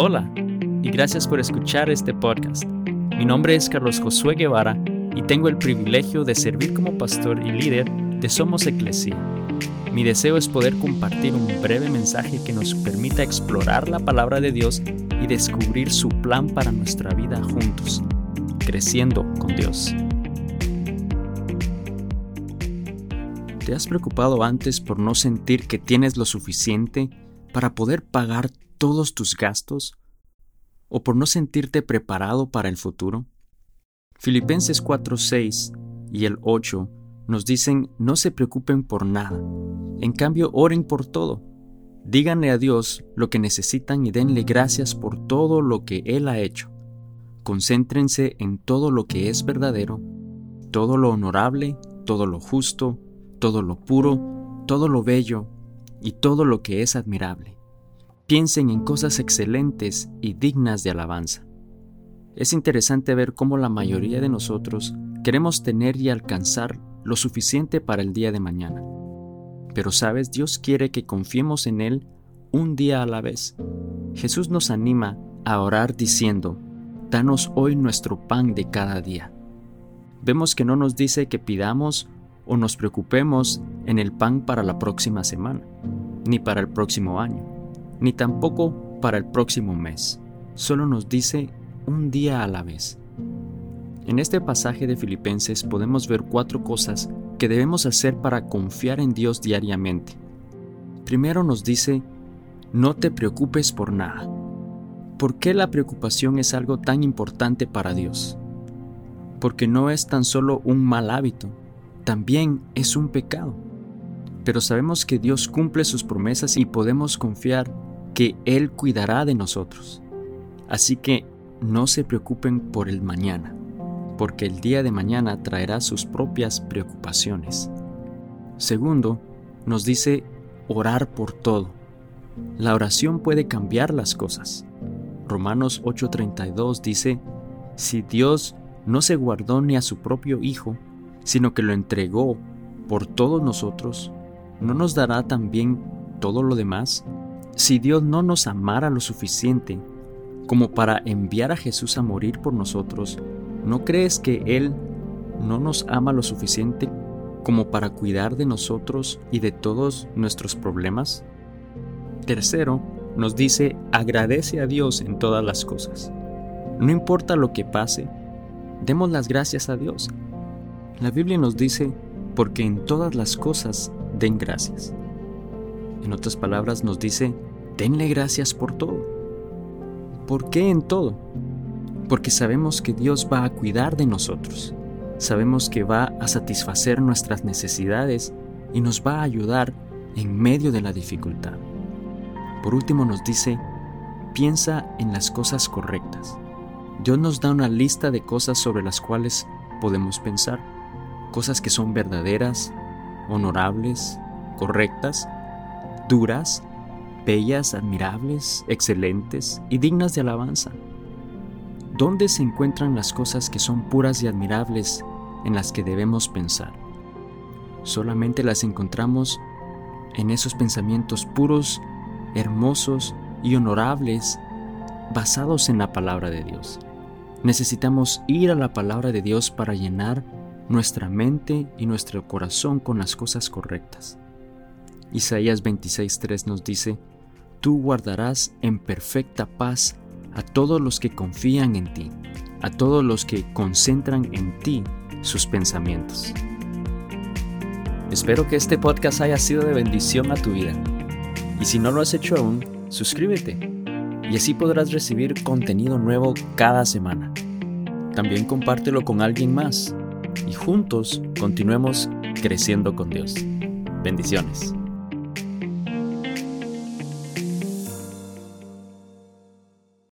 Hola y gracias por escuchar este podcast. Mi nombre es Carlos Josué Guevara y tengo el privilegio de servir como pastor y líder de Somos Eclesia. Mi deseo es poder compartir un breve mensaje que nos permita explorar la palabra de Dios y descubrir su plan para nuestra vida juntos, creciendo con Dios. ¿Te has preocupado antes por no sentir que tienes lo suficiente para poder pagar todos tus gastos? ¿O por no sentirte preparado para el futuro? Filipenses 4:6 y el 8 nos dicen no se preocupen por nada, en cambio oren por todo. Díganle a Dios lo que necesitan y denle gracias por todo lo que Él ha hecho. Concéntrense en todo lo que es verdadero, todo lo honorable, todo lo justo, todo lo puro, todo lo bello y todo lo que es admirable. Piensen en cosas excelentes y dignas de alabanza. Es interesante ver cómo la mayoría de nosotros queremos tener y alcanzar lo suficiente para el día de mañana. Pero sabes, Dios quiere que confiemos en Él un día a la vez. Jesús nos anima a orar diciendo, Danos hoy nuestro pan de cada día. Vemos que no nos dice que pidamos o nos preocupemos en el pan para la próxima semana, ni para el próximo año, ni tampoco para el próximo mes. Solo nos dice un día a la vez. En este pasaje de Filipenses podemos ver cuatro cosas que debemos hacer para confiar en Dios diariamente. Primero nos dice, no te preocupes por nada. ¿Por qué la preocupación es algo tan importante para Dios? Porque no es tan solo un mal hábito, también es un pecado. Pero sabemos que Dios cumple sus promesas y podemos confiar que Él cuidará de nosotros. Así que no se preocupen por el mañana, porque el día de mañana traerá sus propias preocupaciones. Segundo, nos dice orar por todo. La oración puede cambiar las cosas. Romanos 8:32 dice, si Dios no se guardó ni a su propio Hijo, sino que lo entregó por todos nosotros, ¿no nos dará también todo lo demás? Si Dios no nos amara lo suficiente como para enviar a Jesús a morir por nosotros, ¿no crees que Él no nos ama lo suficiente como para cuidar de nosotros y de todos nuestros problemas? Tercero, nos dice, agradece a Dios en todas las cosas. No importa lo que pase, demos las gracias a Dios la Biblia nos dice, porque en todas las cosas den gracias. En otras palabras nos dice, denle gracias por todo. ¿Por qué en todo? Porque sabemos que Dios va a cuidar de nosotros. Sabemos que va a satisfacer nuestras necesidades y nos va a ayudar en medio de la dificultad. Por último nos dice, piensa en las cosas correctas. Dios nos da una lista de cosas sobre las cuales podemos pensar cosas que son verdaderas, honorables, correctas, duras, bellas, admirables, excelentes y dignas de alabanza. ¿Dónde se encuentran las cosas que son puras y admirables en las que debemos pensar? Solamente las encontramos en esos pensamientos puros, hermosos y honorables basados en la palabra de Dios. Necesitamos ir a la palabra de Dios para llenar nuestra mente y nuestro corazón con las cosas correctas. Isaías 26:3 nos dice, Tú guardarás en perfecta paz a todos los que confían en ti, a todos los que concentran en ti sus pensamientos. Espero que este podcast haya sido de bendición a tu vida. Y si no lo has hecho aún, suscríbete y así podrás recibir contenido nuevo cada semana. También compártelo con alguien más y juntos continuemos creciendo con Dios. Bendiciones.